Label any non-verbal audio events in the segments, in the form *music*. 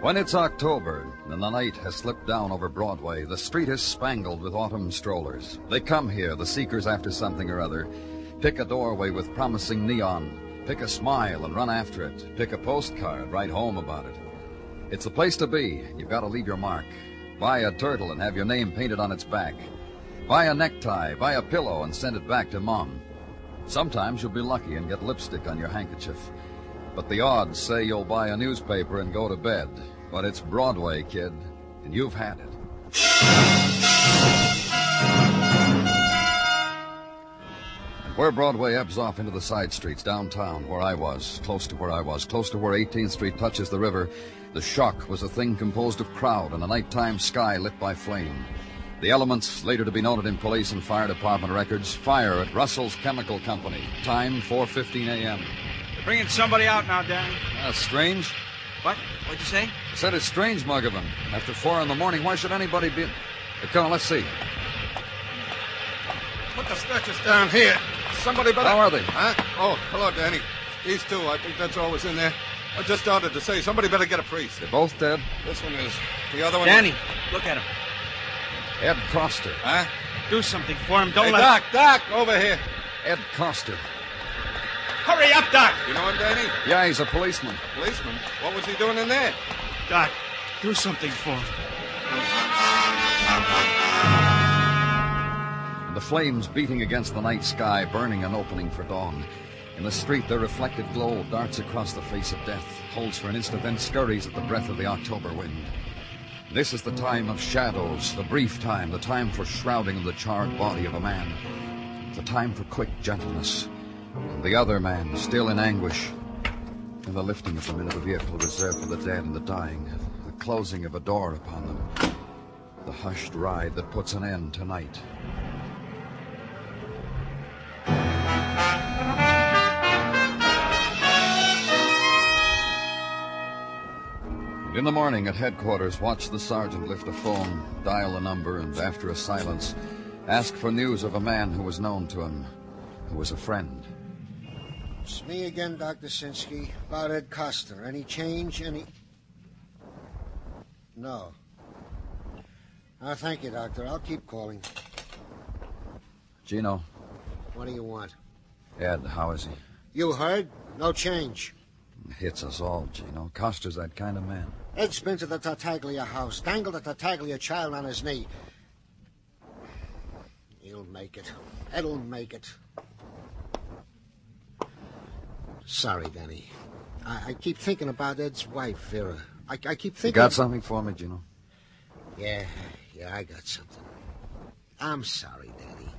When it's October and the night has slipped down over Broadway, the street is spangled with autumn strollers. They come here, the seekers after something or other. Pick a doorway with promising neon. Pick a smile and run after it. Pick a postcard, write home about it. It's the place to be. You've got to leave your mark. Buy a turtle and have your name painted on its back. Buy a necktie, buy a pillow, and send it back to Mom. Sometimes you'll be lucky and get lipstick on your handkerchief. But the odds say you'll buy a newspaper and go to bed. But it's Broadway, kid, and you've had it. And where Broadway ebbs off into the side streets downtown, where I was, close to where I was, close to where 18th Street touches the river, the shock was a thing composed of crowd and a nighttime sky lit by flame. The elements, later to be noted in police and fire department records, fire at Russell's Chemical Company. Time 4.15 a.m. They're bringing somebody out now, Danny. That's uh, strange. What? What'd you say? I said it's strange, Muggavan. After four in the morning, why should anybody be... Hey, come on, let's see. Put the stretchers down here. Somebody better. How are they? Huh? Oh, hello, Danny. These two, I think that's all was in there. I just started to say, somebody better get a priest. They're both dead. This one is. The other one. Danny, look at him. Ed Koster. Huh? Do something for him. Don't Hey, let Doc, Doc, over here. Ed Koster. Hurry up, Doc. You know him, Danny? Yeah, he's a policeman. Policeman. What was he doing in there? Doc, do something for him. The flames beating against the night sky, burning an opening for dawn. In the street, their reflected glow darts across the face of death, holds for an instant, then scurries at the breath of the October wind. This is the time of shadows, the brief time, the time for shrouding of the charred body of a man, the time for quick gentleness. And the other man, still in anguish, and the lifting of them into of vehicle reserved for the dead and the dying, the closing of a door upon them, the hushed ride that puts an end to night. In the morning at headquarters, watch the sergeant lift a phone, dial a number, and after a silence, ask for news of a man who was known to him, who was a friend. It's me again, Dr. Sinsky. About Ed Koster. Any change? Any. No. Oh, thank you, Doctor. I'll keep calling. Gino, What do you want? Ed, how is he? You heard? No change. Hits us all, Gino. Koster's that kind of man. Ed's been to the Tartaglia house, dangled a Tartaglia child on his knee. He'll make it. Ed'll make it. Sorry, Danny. I, I keep thinking about Ed's wife, Vera. I, I keep You thinking. got something for me, Gino? Yeah, yeah, I got something. I'm sorry, Danny.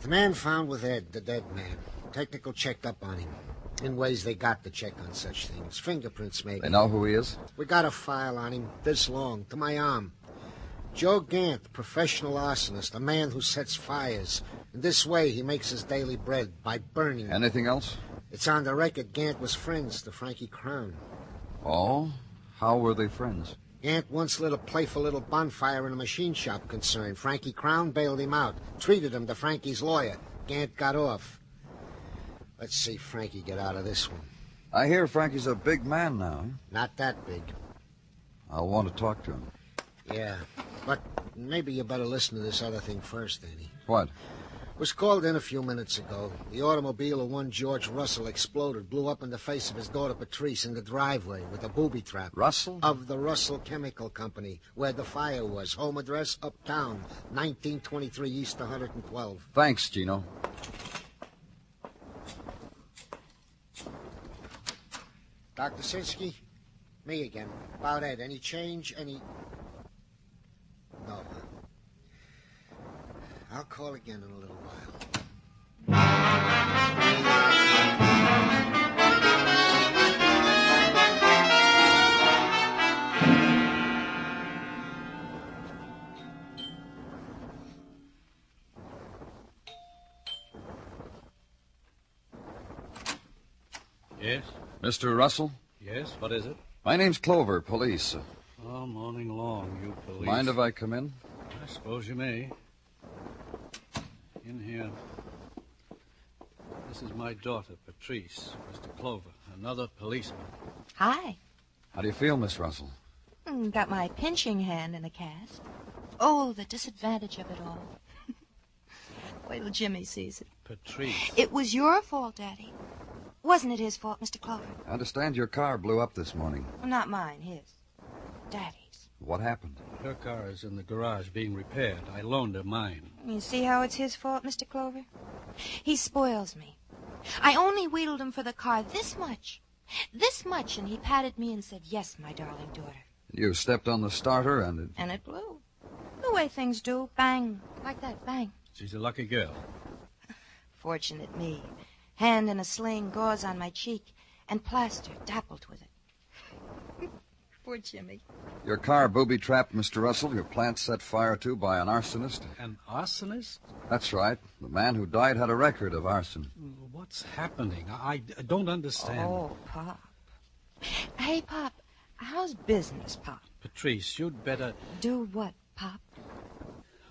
The man found with Ed, the dead man. Technical checked up on him. In ways they got to check on such things. Fingerprints, maybe. They know who he is? We got a file on him this long, to my arm. Joe Gant, professional arsonist, a man who sets fires. In this way, he makes his daily bread by burning. Anything else? It's on the record Gant was friends to Frankie Crown. Oh? How were they friends? Gant once lit a playful little bonfire in a machine shop concern. Frankie Crown bailed him out, treated him to Frankie's lawyer. Gant got off. Let's see Frankie get out of this one. I hear Frankie's a big man now. eh? Not that big. I'll want to talk to him. Yeah, but maybe you better listen to this other thing first, Danny. What? Was called in a few minutes ago. The automobile of one George Russell exploded, blew up in the face of his daughter Patrice in the driveway with a booby trap. Russell? Of the Russell Chemical Company, where the fire was. Home address, uptown, 1923 East 112. Thanks, Gino. Dr. Sinsky? Me again. About Ed. Any change? Any. I'll call again in a little while. Yes? Mr. Russell? Yes, what is it? My name's Clover, police. All morning long, you police. Mind if I come in? I suppose you may. In here. This is my daughter, Patrice, Mr. Clover, another policeman. Hi. How do you feel, Miss Russell? Mm, Got my pinching hand in a cast. Oh, the disadvantage of it all. *laughs* Wait till Jimmy sees it. Patrice. It was your fault, Daddy. Wasn't it his fault, Mr. Clover? I understand your car blew up this morning. Well, not mine, his. Daddy's. What happened? Her car is in the garage being repaired. I loaned her mine. You see how it's his fault, Mr. Clover? He spoils me. I only wheedled him for the car this much. This much, and he patted me and said, Yes, my darling daughter. You stepped on the starter and it... And it blew. The way things do. Bang. Like that. Bang. She's a lucky girl. Fortunate me. Hand in a sling, gauze on my cheek, and plaster dappled with it. Poor Jimmy. Your car booby-trapped, Mr. Russell. Your plant set fire to by an arsonist. An arsonist? That's right. The man who died had a record of arson. What's happening? I, I don't understand. Oh, Pop. Hey, Pop. How's business, Pop? Patrice, you'd better. Do what, Pop?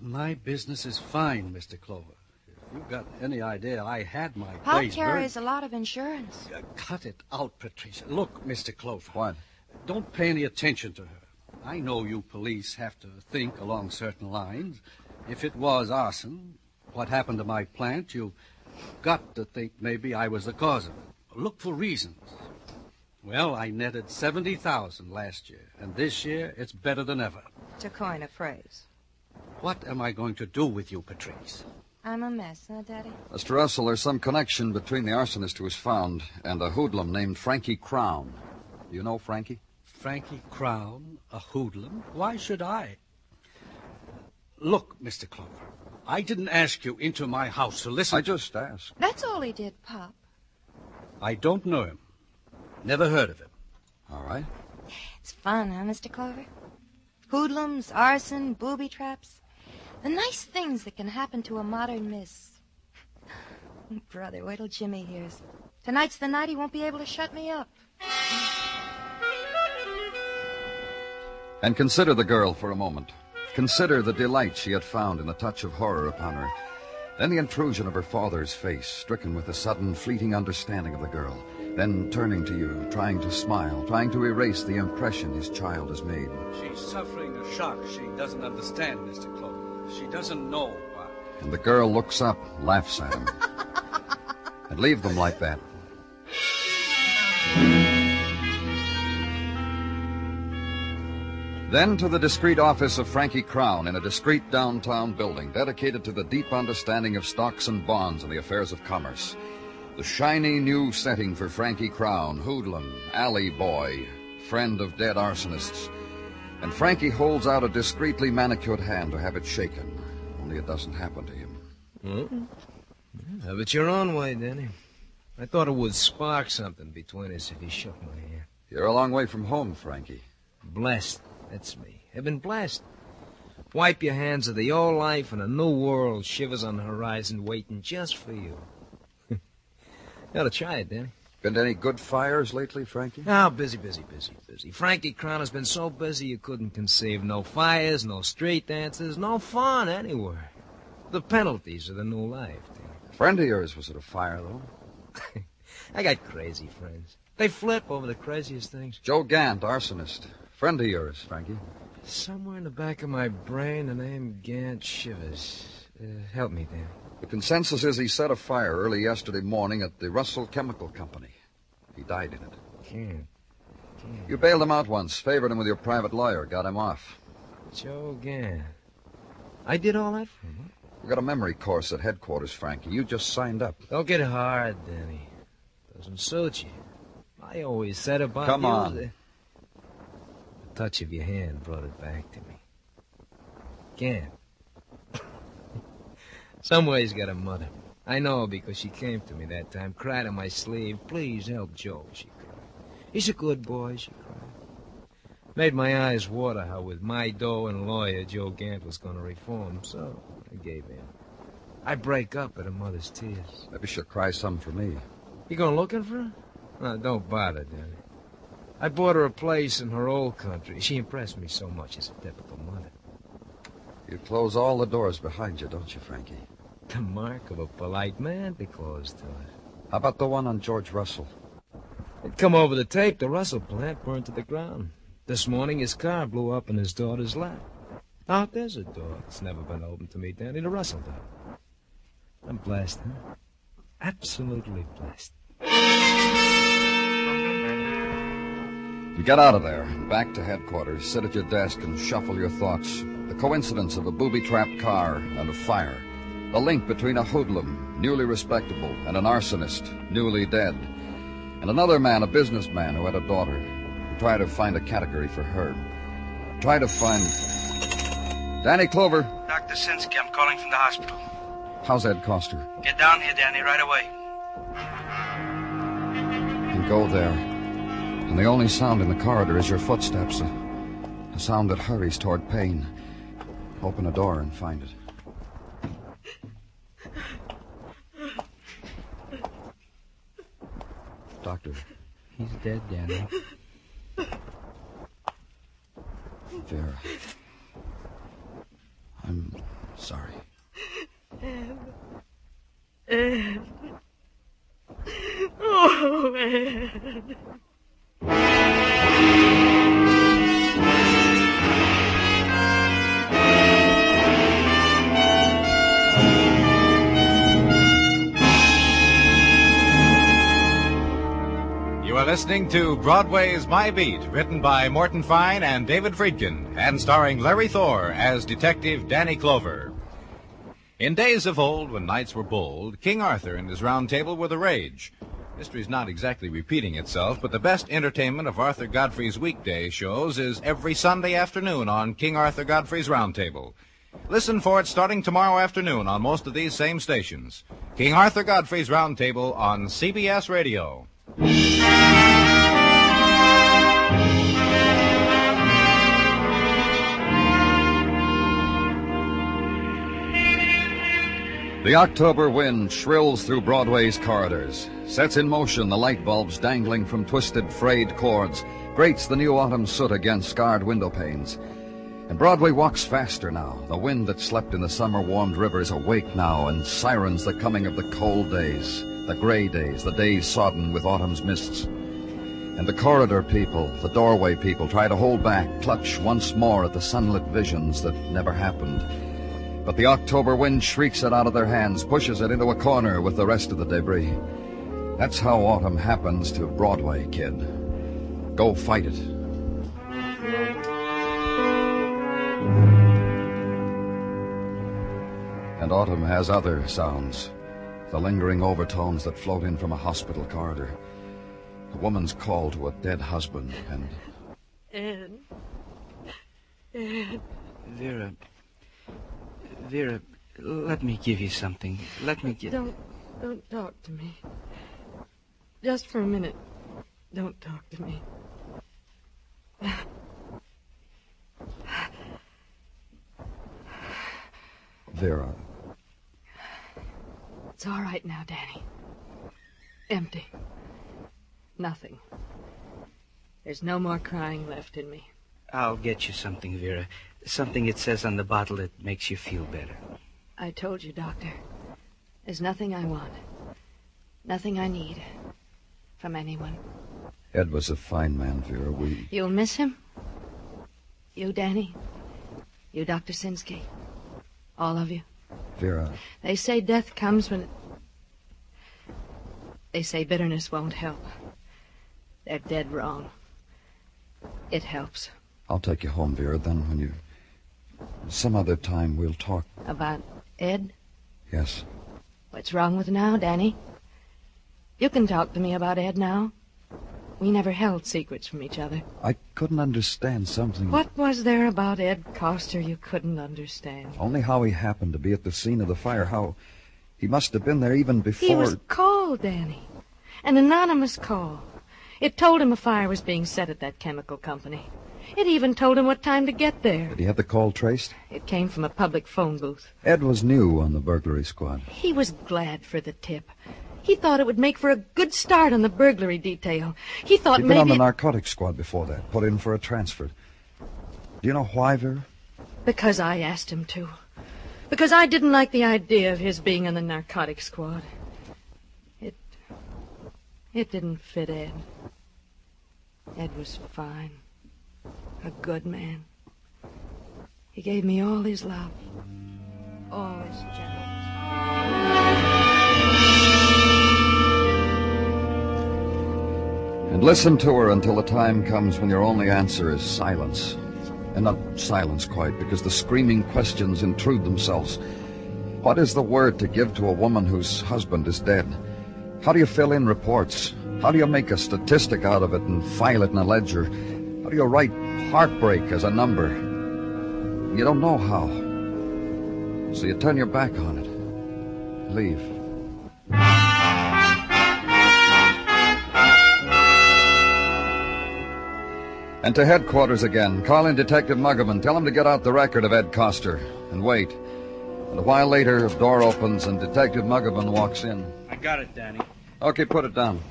My business is fine, Mr. Clover. If you've got any idea, I had my Pop place carries a lot of insurance. Uh, Cut it out, Patricia. Look, Mr. Clover. What? Don't pay any attention to her. I know you police have to think along certain lines. If it was arson, what happened to my plant, you've got to think maybe I was the cause of it. Look for reasons. Well, I netted 70,000 last year, and this year it's better than ever. To coin a phrase. What am I going to do with you, Patrice? I'm a mess, huh, Daddy? Mr. Russell, there's some connection between the arsonist who was found and a hoodlum named Frankie Crown. Do you know Frankie? Frankie Crown, a hoodlum? Why should I? Look, Mr. Clover, I didn't ask you into my house to listen. I just asked. That's all he did, Pop. I don't know him. Never heard of him. All right. It's fun, huh, Mr. Clover? Hoodlums, arson, booby traps. The nice things that can happen to a modern miss. *laughs* Brother, wait till Jimmy hears. Tonight's the night he won't be able to shut me up. And consider the girl for a moment. Consider the delight she had found in the touch of horror upon her. Then the intrusion of her father's face, stricken with a sudden, fleeting understanding of the girl. Then turning to you, trying to smile, trying to erase the impression his child has made. She's suffering a shock she doesn't understand, Mr. Clover. She doesn't know why. And the girl looks up, laughs at him. *laughs* and leave them like that. Then to the discreet office of Frankie Crown in a discreet downtown building dedicated to the deep understanding of stocks and bonds and the affairs of commerce. The shiny new setting for Frankie Crown, hoodlum, alley boy, friend of dead arsonists. And Frankie holds out a discreetly manicured hand to have it shaken, only it doesn't happen to him. Hmm? Have it your own way, Danny. I thought it would spark something between us if you shook my hand. You're a long way from home, Frankie. Blessed. That's me. I've been blessed. Wipe your hands of the old life and a new world shivers on the horizon waiting just for you. *laughs* Gotta try it, Danny. Been to any good fires lately, Frankie? Oh, busy, busy, busy, busy. Frankie Crown has been so busy you couldn't conceive. No fires, no street dances, no fun anywhere. The penalties of the new life, Danny. Friend of yours was at a fire, though. *laughs* I got crazy friends. They flip over the craziest things. Joe Gant, arsonist. Friend of yours, Frankie. Somewhere in the back of my brain, the name Gant shivers. Uh, help me, Dan. The consensus is he set a fire early yesterday morning at the Russell Chemical Company. He died in it. Gant. You bailed him out once, favored him with your private lawyer, got him off. Joe Gant. I did all that for him. We got a memory course at headquarters, Frankie. You just signed up. Don't get hard, Danny. Doesn't suit you. I always said about Come you on. that- touch of your hand brought it back to me. Gant. Somewhere's got a mother. I know because she came to me that time, cried on my sleeve, please help Joe, she cried. He's a good boy, she cried. Made my eyes water how with my dough and lawyer Joe Gant was going to reform, so I gave in. I break up at a mother's tears. Maybe she'll cry some for me. You going looking for her? No, don't bother, Danny. I bought her a place in her old country. She impressed me so much as a typical mother. You close all the doors behind you, don't you, Frankie? The mark of a polite man be closed to it. How about the one on George Russell? It come over the tape. The Russell plant burned to the ground. This morning his car blew up in his daughter's lap. Out there's a door. that's never been opened to me, Danny. The Russell door. I'm blessed, huh? Absolutely blessed. You get out of there, back to headquarters, sit at your desk and shuffle your thoughts. The coincidence of a booby-trapped car and a fire. The link between a hoodlum, newly respectable, and an arsonist, newly dead. And another man, a businessman who had a daughter. Try to find a category for her. Try to find... Danny Clover. Dr. Sinsky, I'm calling from the hospital. How's Ed Koster? Get down here, Danny, right away. And go there. And the only sound in the corridor is your footsteps. A, a sound that hurries toward pain. Open a door and find it. Doctor, He's dead, Danny. Vera. I'm sorry. Ed. Oh, Ed. You are listening to Broadway's My Beat, written by Morton Fine and David Friedkin, and starring Larry Thor as Detective Danny Clover. In days of old, when knights were bold, King Arthur and his round table were the rage. History's not exactly repeating itself, but the best entertainment of Arthur Godfrey's weekday shows is every Sunday afternoon on King Arthur Godfrey's Round Table. Listen for it starting tomorrow afternoon on most of these same stations. King Arthur Godfrey's Round Table on CBS Radio. The October wind shrills through Broadway's corridors, sets in motion the light bulbs dangling from twisted, frayed cords, grates the new autumn soot against scarred window panes. And Broadway walks faster now. The wind that slept in the summer warmed rivers awake now and sirens the coming of the cold days, the gray days, the days sodden with autumn's mists. And the corridor people, the doorway people, try to hold back, clutch once more at the sunlit visions that never happened. But the October wind shrieks it out of their hands, pushes it into a corner with the rest of the debris. That's how autumn happens to Broadway, kid. Go fight it. And autumn has other sounds. The lingering overtones that float in from a hospital corridor. A woman's call to a dead husband, and Ed. Ed. Vera. Vera, let me give you something. Let me give. Don't, don't talk to me. Just for a minute. Don't talk to me. Vera. It's all right now, Danny. Empty. Nothing. There's no more crying left in me. I'll get you something, Vera. Something it says on the bottle that makes you feel better. I told you, Doctor. There's nothing I want. Nothing I need. From anyone. Ed was a fine man, Vera. We. You'll miss him? You, Danny? You, Dr. Sinsky? All of you? Vera. They say death comes when. They say bitterness won't help. They're dead wrong. It helps. I'll take you home, Vera. Then, when you. Some other time, we'll talk. About Ed? Yes. What's wrong with now, Danny? You can talk to me about Ed now. We never held secrets from each other. I couldn't understand something. What was there about Ed Koster you couldn't understand? Only how he happened to be at the scene of the fire. How he must have been there even before. He was called, Danny. An anonymous call. It told him a fire was being set at that chemical company. It even told him what time to get there. Did he have the call traced? It came from a public phone booth. Ed was new on the burglary squad. He was glad for the tip. He thought it would make for a good start on the burglary detail. He thought maybe. He'd been on the narcotics squad before that, put in for a transfer. Do you know why, Vera? Because I asked him to. Because I didn't like the idea of his being in the narcotic squad. It. It didn't fit Ed. Ed was fine. A good man. He gave me all his love. All his gentleness. And listen to her until the time comes when your only answer is silence. And not silence quite, because the screaming questions intrude themselves. What is the word to give to a woman whose husband is dead? How do you fill in reports? How do you make a statistic out of it and file it in a ledger? How do you write heartbreak as a number? You don't know how. So you turn your back on it. Leave. And to headquarters again. Call in Detective Muggavan. Tell him to get out the record of Ed Koster. And wait. And a while later, a door opens and Detective Muggavan walks in. I got it, Danny. Okay, put it down.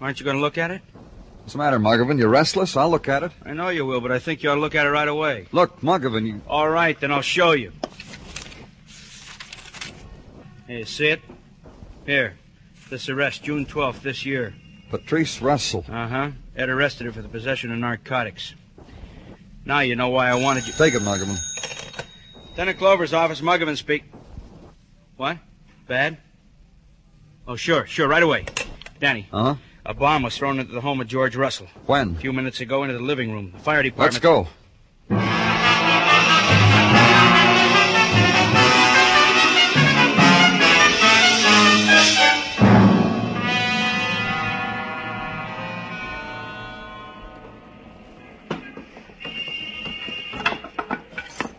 Aren't you going to look at it? What's the matter, Muggavan? You're restless? I'll look at it. I know you will, but I think you ought to look at it right away. Look, Muggavan, you... All right, then I'll show you. Here, see it? Here. This arrest, June 12th this year. Patrice Russell. Uh huh. Ed arrested her for the possession of narcotics. Now you know why I wanted you. Take it, Muggavan. Lieutenant Clover's office, Muggavan speak. What? Bad? Oh, sure, sure, right away. Danny, Uh-huh. A bomb was thrown into the home of George Russell. When? A few minutes ago into the living room. The fire department. Let's go.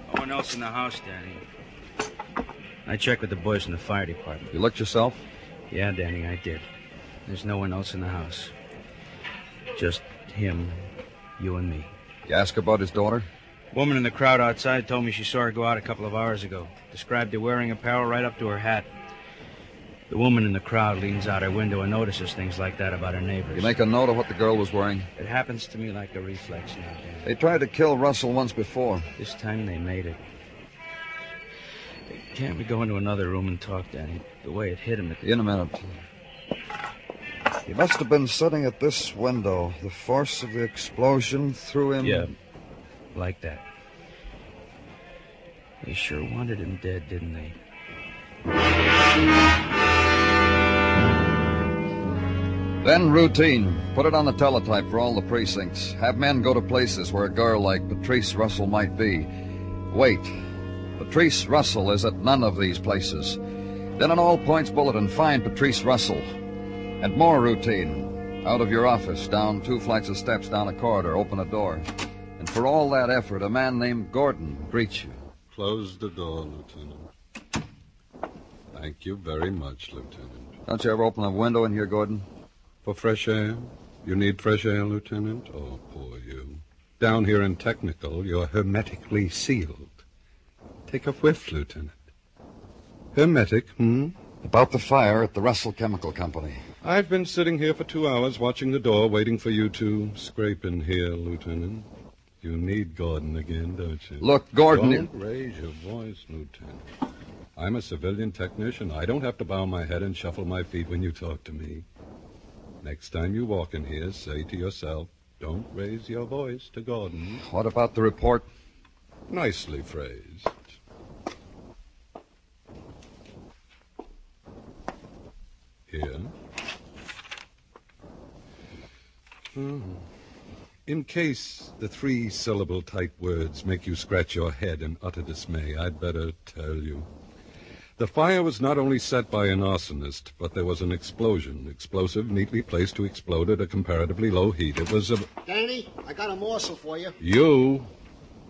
No one else in the house, Danny. I checked with the boys in the fire department. You looked yourself? Yeah, Danny, I did. There's no one else in the house. Just him, you and me. You ask about his daughter? Woman in the crowd outside told me she saw her go out a couple of hours ago. Described her wearing apparel right up to her hat. The woman in the crowd leans out her window and notices things like that about her neighbors. You make a note of what the girl was wearing? It happens to me like a reflex now. They tried to kill Russell once before. This time they made it. Can't we go into another room and talk, Danny? The way it hit him. It... In a minute. He must have been sitting at this window. The force of the explosion threw him. Yeah, like that. They sure wanted him dead, didn't they? Then routine. Put it on the teletype for all the precincts. Have men go to places where a girl like Patrice Russell might be. Wait. Patrice Russell is at none of these places. Then an all points bulletin, find Patrice Russell. And more routine. Out of your office, down two flights of steps, down a corridor, open a door. And for all that effort, a man named Gordon greets you. Close the door, Lieutenant. Thank you very much, Lieutenant. Don't you ever open a window in here, Gordon? For fresh air? You need fresh air, Lieutenant? Oh, poor you. Down here in technical, you're hermetically sealed. Take a whiff, Lieutenant. Hermetic, hmm? About the fire at the Russell Chemical Company. I've been sitting here for two hours watching the door, waiting for you to scrape in here, Lieutenant. You need Gordon again, don't you? Look, Gordon. Don't raise your voice, Lieutenant. I'm a civilian technician. I don't have to bow my head and shuffle my feet when you talk to me. Next time you walk in here, say to yourself, don't raise your voice to Gordon. What about the report? Nicely phrased. Here. Hmm. In case the three syllable type words make you scratch your head in utter dismay, I'd better tell you. The fire was not only set by an arsonist, but there was an explosion. Explosive neatly placed to explode at a comparatively low heat. It was a. Danny, I got a morsel for you. You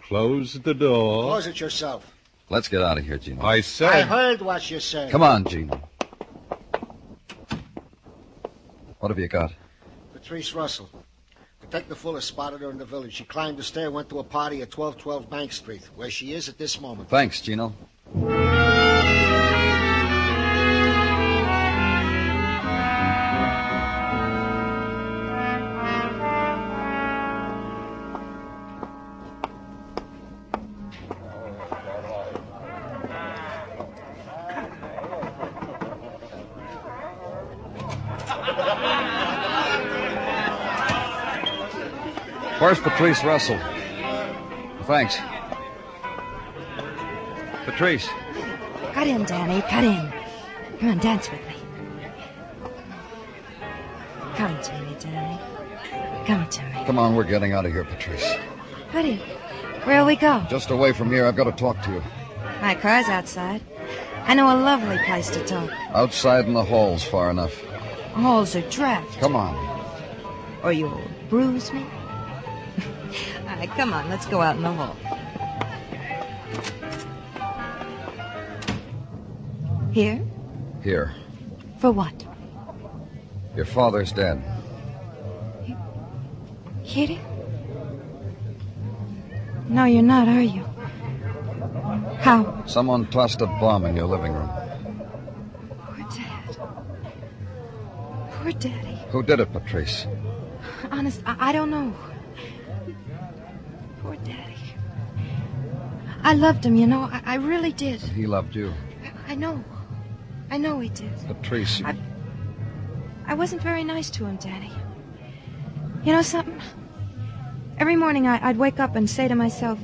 closed the door. Close it yourself. Let's get out of here, Gino. I said. I heard what you said. Come on, Gino. What have you got? Patrice Russell. Detective Fuller spotted her in the village. She climbed the stair, went to a party at 1212 Bank Street, where she is at this moment. Thanks, Gino. First, Patrice Russell. Thanks. Patrice. Cut in, Danny. Cut in. Come on, dance with me. Come to me, Danny. Come to me. Come on, we're getting out of here, Patrice. Buddy, where'll we go? Just away from here, I've got to talk to you. My car's outside. I know a lovely place to talk. Outside in the hall's far enough. Halls are draft. Come on. Or you'll bruise me. *laughs* All right, come on, let's go out in the hall. Here? Here. For what? Your father's dead. Kitty? No, you're not, are you? How? Someone tossed a bomb in your living room. Poor Dad. Poor Daddy. Who did it, Patrice? Honest, I, I don't know. I loved him, you know. I, I really did. He loved you. I know. I know he did. Patrice, you... I, I wasn't very nice to him, Danny. You know something? Every morning I, I'd wake up and say to myself,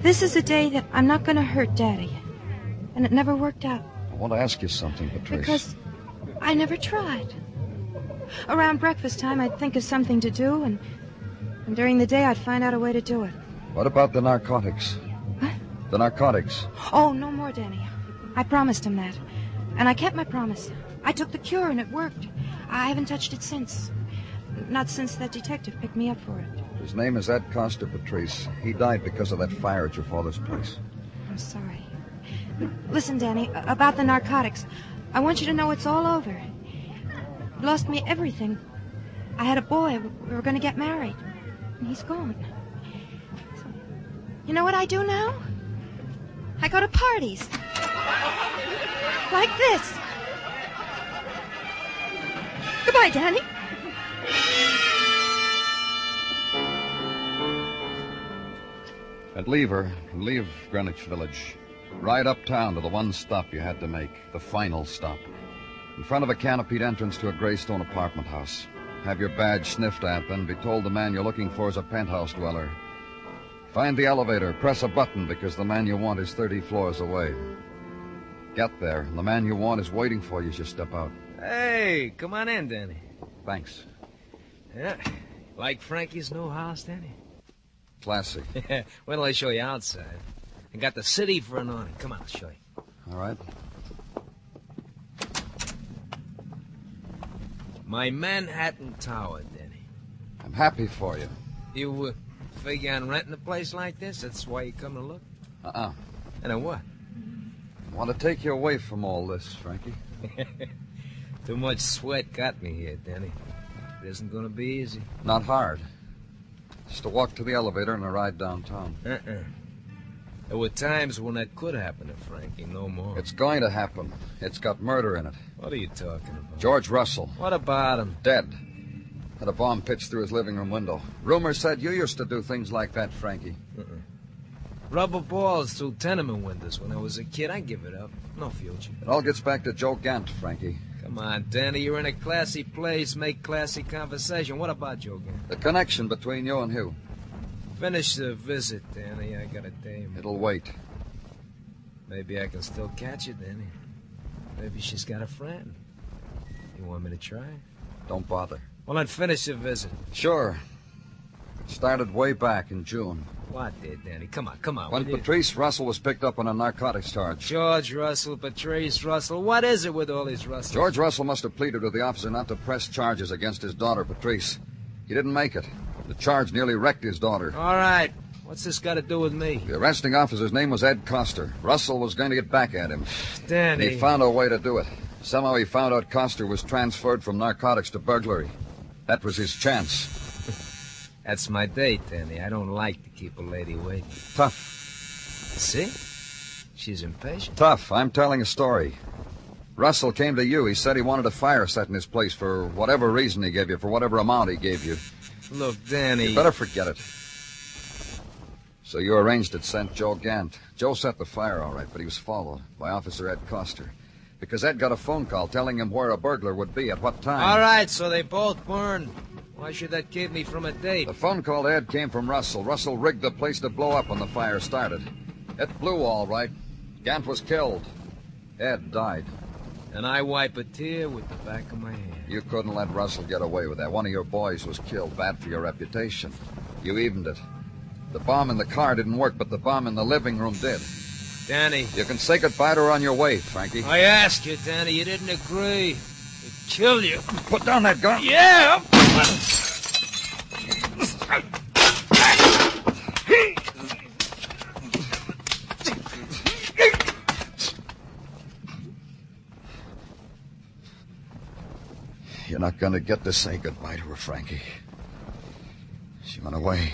this is a day that I'm not going to hurt Daddy. And it never worked out. I want to ask you something, Patrice. Because I never tried. Around breakfast time, I'd think of something to do, and, and during the day, I'd find out a way to do it. What about the narcotics? The narcotics. Oh, no more, Danny. I promised him that. And I kept my promise. I took the cure, and it worked. I haven't touched it since. Not since that detective picked me up for it. His name is Ed Koster, Patrice. He died because of that fire at your father's place. I'm sorry. Listen, Danny, about the narcotics. I want you to know it's all over. Lost me everything. I had a boy. We were going to get married. And he's gone. You know what I do now? I go to parties. Like this. Goodbye, Danny. And leave her, leave Greenwich Village. Ride uptown to the one stop you had to make, the final stop. In front of a canopied entrance to a gray stone apartment house. Have your badge sniffed at, then be told the man you're looking for is a penthouse dweller. Find the elevator, press a button because the man you want is 30 floors away. Get there, and the man you want is waiting for you as you step out. Hey, come on in, Danny. Thanks. Yeah. Like Frankie's new house, Danny? Classy. *laughs* Wait till I show you outside. I got the city for an awning. Come on, I'll show you. All right. My Manhattan Tower, Danny. I'm happy for you. You uh, figure on renting a place like this? That's why you come to look? Uh-uh. And then what? I want to take you away from all this, Frankie. *laughs* Too much sweat got me here, Danny. It isn't going to be easy. Not hard. Just a walk to the elevator and a ride downtown. Uh-uh. There were times when that could happen to Frankie, no more. It's going to happen. It's got murder in it. What are you talking about? George Russell. What about him? Dead. Had a bomb pitched through his living room window. Rumor said you used to do things like that, Frankie. Uh-uh. Rubber balls through tenement windows when I was a kid. I give it up. No future. It all gets back to Joe Gant, Frankie. Come on, Danny. You're in a classy place. Make classy conversation. What about Joe Gant? The connection between you and who? Finish the visit, Danny. I got a dame. It'll wait. Maybe I can still catch it, Danny. Maybe she's got a friend. You want me to try? Don't bother. Well, then finish your visit. Sure. Started way back in June. What did, Danny? Come on, come on. When? Patrice Russell was picked up on a narcotics charge. George Russell, Patrice Russell. What is it with all these Russells? George Russell must have pleaded with the officer not to press charges against his daughter, Patrice. He didn't make it. The charge nearly wrecked his daughter. All right. What's this got to do with me? The arresting officer's name was Ed Koster. Russell was going to get back at him. And Danny. he found a way to do it. Somehow he found out Koster was transferred from narcotics to burglary. That was his chance. *laughs* That's my date, Danny. I don't like to keep a lady waiting. Tough. See? She's impatient. Tough. I'm telling a story. Russell came to you. He said he wanted a fire set in his place for whatever reason he gave you, for whatever amount he gave you. Look, Danny. You better forget it. So you arranged it, sent Joe Gant. Joe set the fire all right, but he was followed by Officer Ed Koster. Because Ed got a phone call telling him where a burglar would be at what time. All right, so they both burned. Why should that keep me from a date? The phone call to Ed came from Russell. Russell rigged the place to blow up when the fire started. It blew all right. Gant was killed. Ed died. And I wipe a tear with the back of my hand. You couldn't let Russell get away with that. One of your boys was killed. Bad for your reputation. You evened it. The bomb in the car didn't work, but the bomb in the living room did. Danny. You can say goodbye to her on your way, Frankie. I asked you, Danny. You didn't agree. It'd kill you. Put down that gun. Yeah. You're not going to get to say goodbye to her, Frankie. She went away.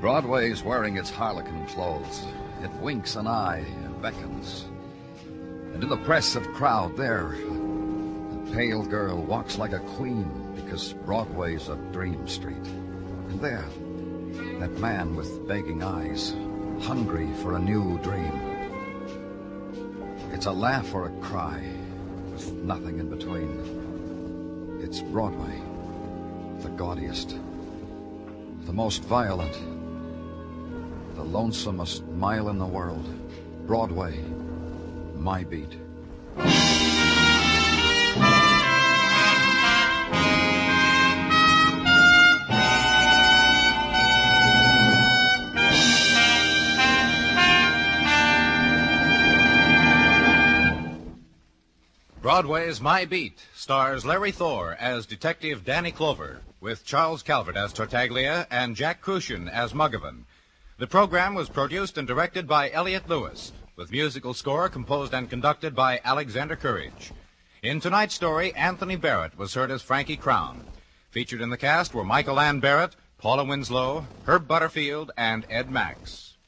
Broadway's wearing its harlequin clothes. It winks an eye and beckons. And in the press of crowd there, a pale girl walks like a queen because Broadway's a dream street. And there, that man with begging eyes, hungry for a new dream. It's a laugh or a cry, with nothing in between. It's Broadway, the gaudiest, the most violent, the lonesomest mile in the world. Broadway, my beat. Broadway's My Beat stars Larry Thor as Detective Danny Clover, with Charles Calvert as Tartaglia and Jack Kruschen as Muggavan. The program was produced and directed by Elliott Lewis, with musical score composed and conducted by Alexander Courage. In tonight's story, Anthony Barrett was heard as Frankie Crown. Featured in the cast were Michael Ann Barrett, Paula Winslow, Herb Butterfield, and Ed Max.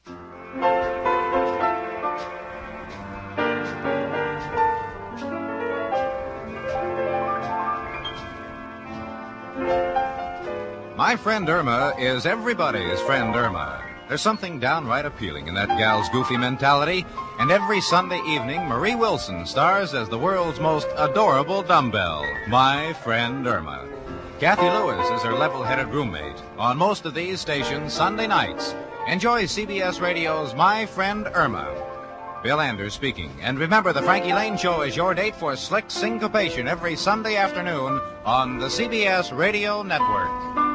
My friend Irma is everybody's friend Irma. There's something downright appealing in that gal's goofy mentality, and every Sunday evening, Marie Wilson stars as the world's most adorable dumbbell, my friend Irma. Cathy Lewis is her level-headed roommate. On most of these stations, Sunday nights, enjoy CBS Radio's My Friend Irma. Bill Anders speaking. And remember, the Frankie Laine Show is your date for slick syncopation every Sunday afternoon on the CBS Radio Network.